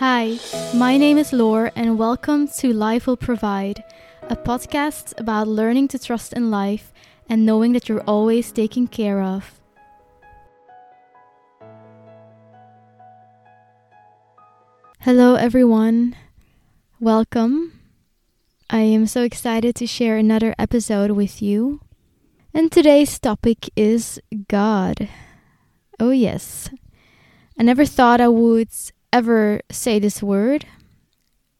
Hi, my name is Lore, and welcome to Life Will Provide, a podcast about learning to trust in life and knowing that you're always taken care of. Hello, everyone. Welcome. I am so excited to share another episode with you. And today's topic is God. Oh, yes. I never thought I would ever say this word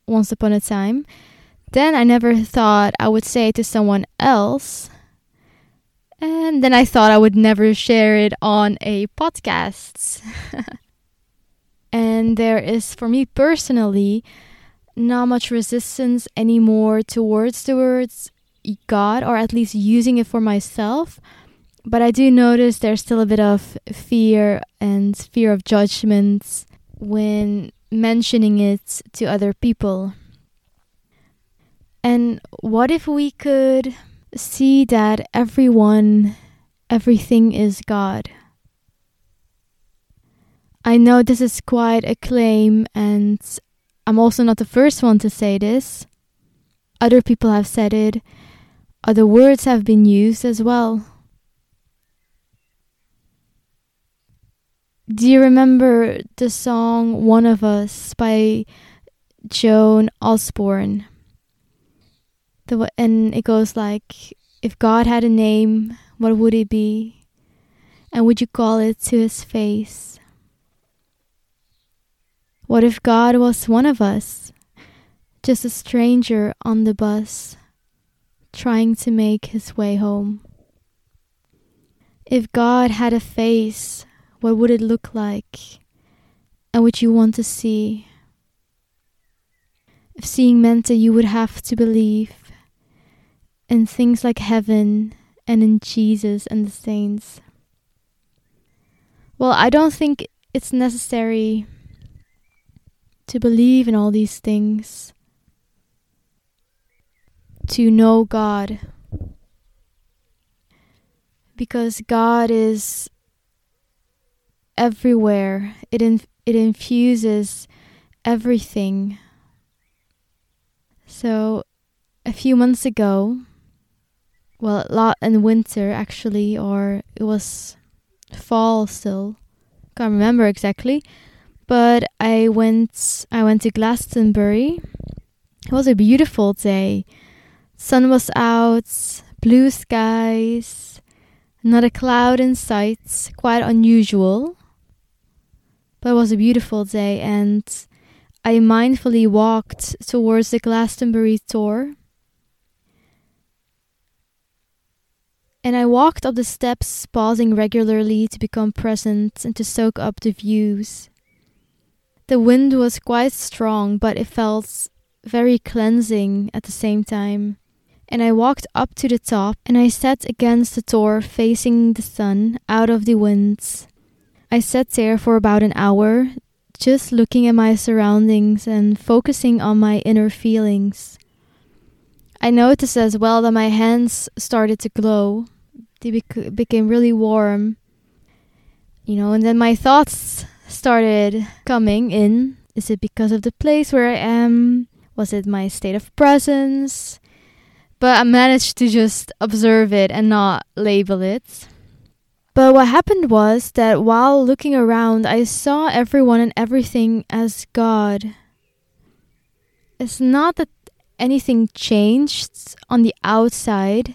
once upon a time. Then I never thought I would say it to someone else. And then I thought I would never share it on a podcast. and there is, for me personally, not much resistance anymore towards the words God, or at least using it for myself. But I do notice there's still a bit of fear and fear of judgments when mentioning it to other people. And what if we could see that everyone, everything is God? I know this is quite a claim, and I'm also not the first one to say this. Other people have said it, other words have been used as well. Do you remember the song One of Us by Joan Osborne? The, and it goes like, If God had a name, what would it be? And would you call it to his face? What if God was one of us, just a stranger on the bus, trying to make his way home? If God had a face, what would it look like? And what you want to see? If seeing meant that you would have to believe in things like heaven and in Jesus and the saints. Well, I don't think it's necessary to believe in all these things, to know God. Because God is everywhere. It it infuses everything. So, a few months ago, well, a lot in winter actually, or it was fall still. Can't remember exactly, but I went. I went to Glastonbury. It was a beautiful day. Sun was out, blue skies, not a cloud in sight. Quite unusual. But it was a beautiful day, and I mindfully walked towards the Glastonbury Tor. And I walked up the steps, pausing regularly to become present and to soak up the views. The wind was quite strong, but it felt very cleansing at the same time. And I walked up to the top and I sat against the Tor facing the sun out of the winds. I sat there for about an hour, just looking at my surroundings and focusing on my inner feelings. I noticed as well that my hands started to glow. They bec- became really warm. You know, and then my thoughts started coming in. Is it because of the place where I am? Was it my state of presence? But I managed to just observe it and not label it. But what happened was that while looking around, I saw everyone and everything as God. It's not that anything changed on the outside,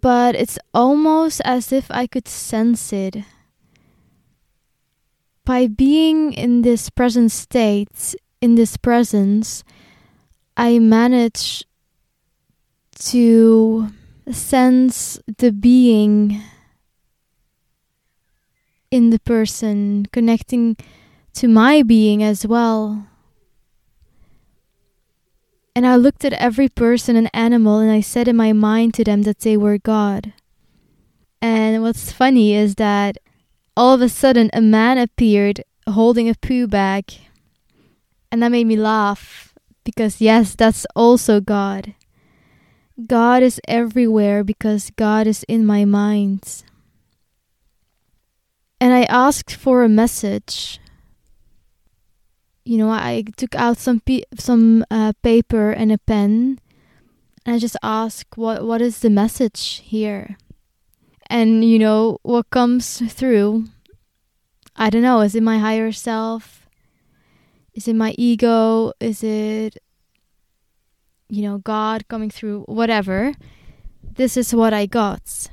but it's almost as if I could sense it. By being in this present state, in this presence, I manage to sense the being in the person, connecting to my being as well. And I looked at every person and animal and I said in my mind to them that they were God. And what's funny is that all of a sudden a man appeared holding a poo bag. And that made me laugh because, yes, that's also God. God is everywhere because God is in my mind and I asked for a message. you know, I took out some pe- some uh, paper and a pen, and I just ask, what what is the message here? And you know what comes through. I don't know. Is it my higher self? Is it my ego? Is it you know God coming through? Whatever. This is what I got.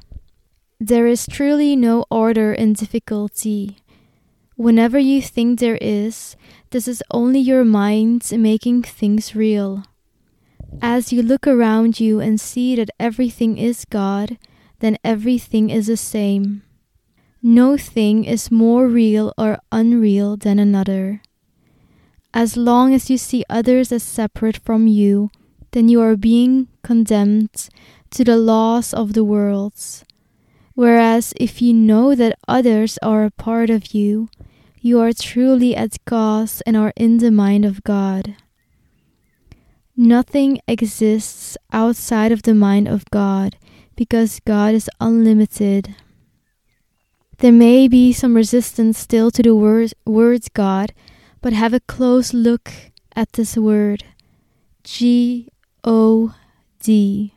There is truly no order in difficulty. Whenever you think there is, this is only your mind making things real. As you look around you and see that everything is God, then everything is the same. No thing is more real or unreal than another. As long as you see others as separate from you, then you are being condemned to the laws of the world. Whereas if you know that others are a part of you, you are truly at cause and are in the mind of God. Nothing exists outside of the mind of God because God is unlimited. There may be some resistance still to the word, words God, but have a close look at this word G O D.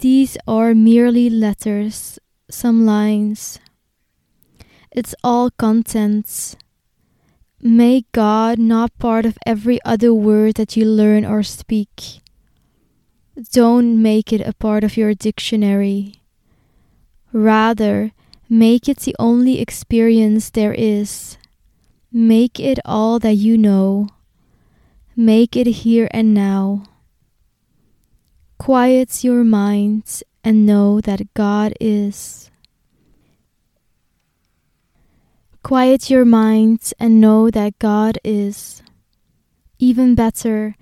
These are merely letters, some lines. It's all contents. Make God not part of every other word that you learn or speak. Don't make it a part of your dictionary. Rather, make it the only experience there is. Make it all that you know. Make it here and now. Quiet your mind and know that God is. Quiet your mind and know that God is. Even better,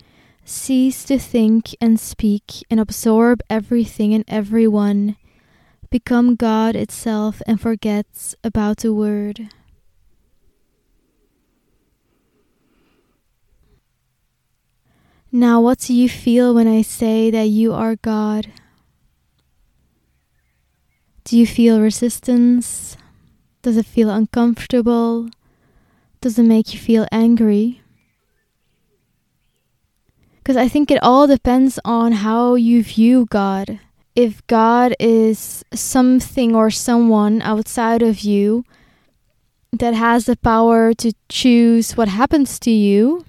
cease to think and speak and absorb everything and everyone. Become God itself and forget about the word. Now, what do you feel when I say that you are God? Do you feel resistance? Does it feel uncomfortable? Does it make you feel angry? Because I think it all depends on how you view God. If God is something or someone outside of you that has the power to choose what happens to you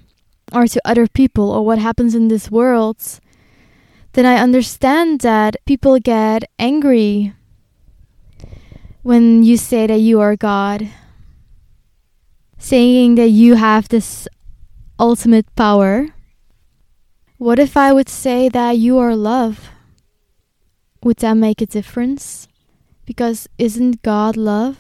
or to other people or what happens in this world, then I understand that people get angry when you say that you are God, saying that you have this ultimate power. What if I would say that you are love? Would that make a difference? Because isn't God love?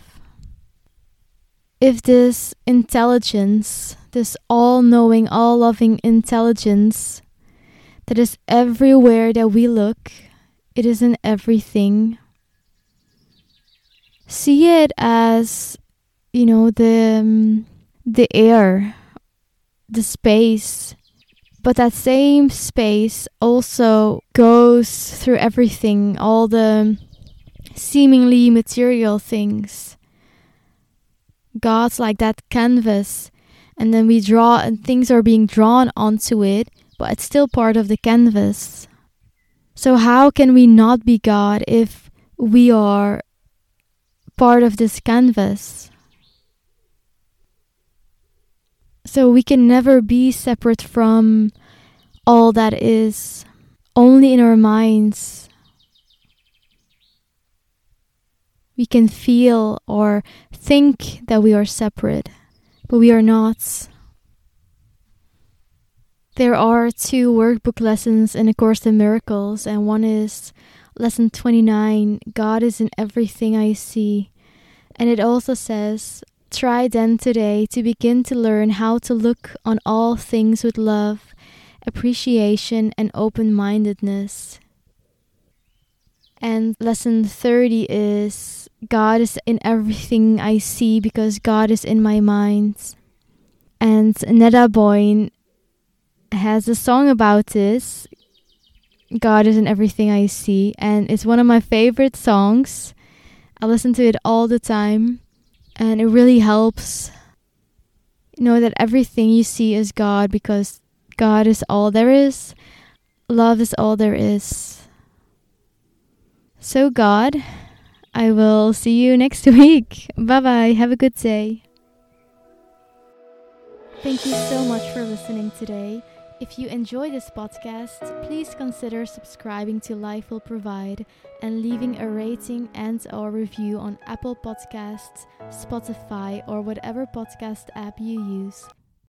If this intelligence, this all knowing, all loving intelligence that is everywhere that we look, it is in everything see it as you know the um, the air the space. But that same space also goes through everything all the seemingly material things. God's like that canvas. And then we draw and things are being drawn onto it but it's still part of the canvas. So how can we not be god if we are part of this canvas. So we can never be separate from all that is only in our minds. We can feel or think that we are separate, but we are not. There are two workbook lessons in A Course in Miracles, and one is lesson 29 God is in everything I see. And it also says, Try then today to begin to learn how to look on all things with love, appreciation, and open mindedness. And lesson 30 is God is in everything I see because God is in my mind. And Neda Boyne has a song about this. God is in everything I see, and it's one of my favorite songs. I listen to it all the time, and it really helps. Know that everything you see is God because God is all there is. Love is all there is. So, God, I will see you next week. Bye bye. Have a good day. Thank you so much for listening today. If you enjoy this podcast, please consider subscribing to Life Will Provide and leaving a rating and or review on Apple Podcasts, Spotify, or whatever podcast app you use.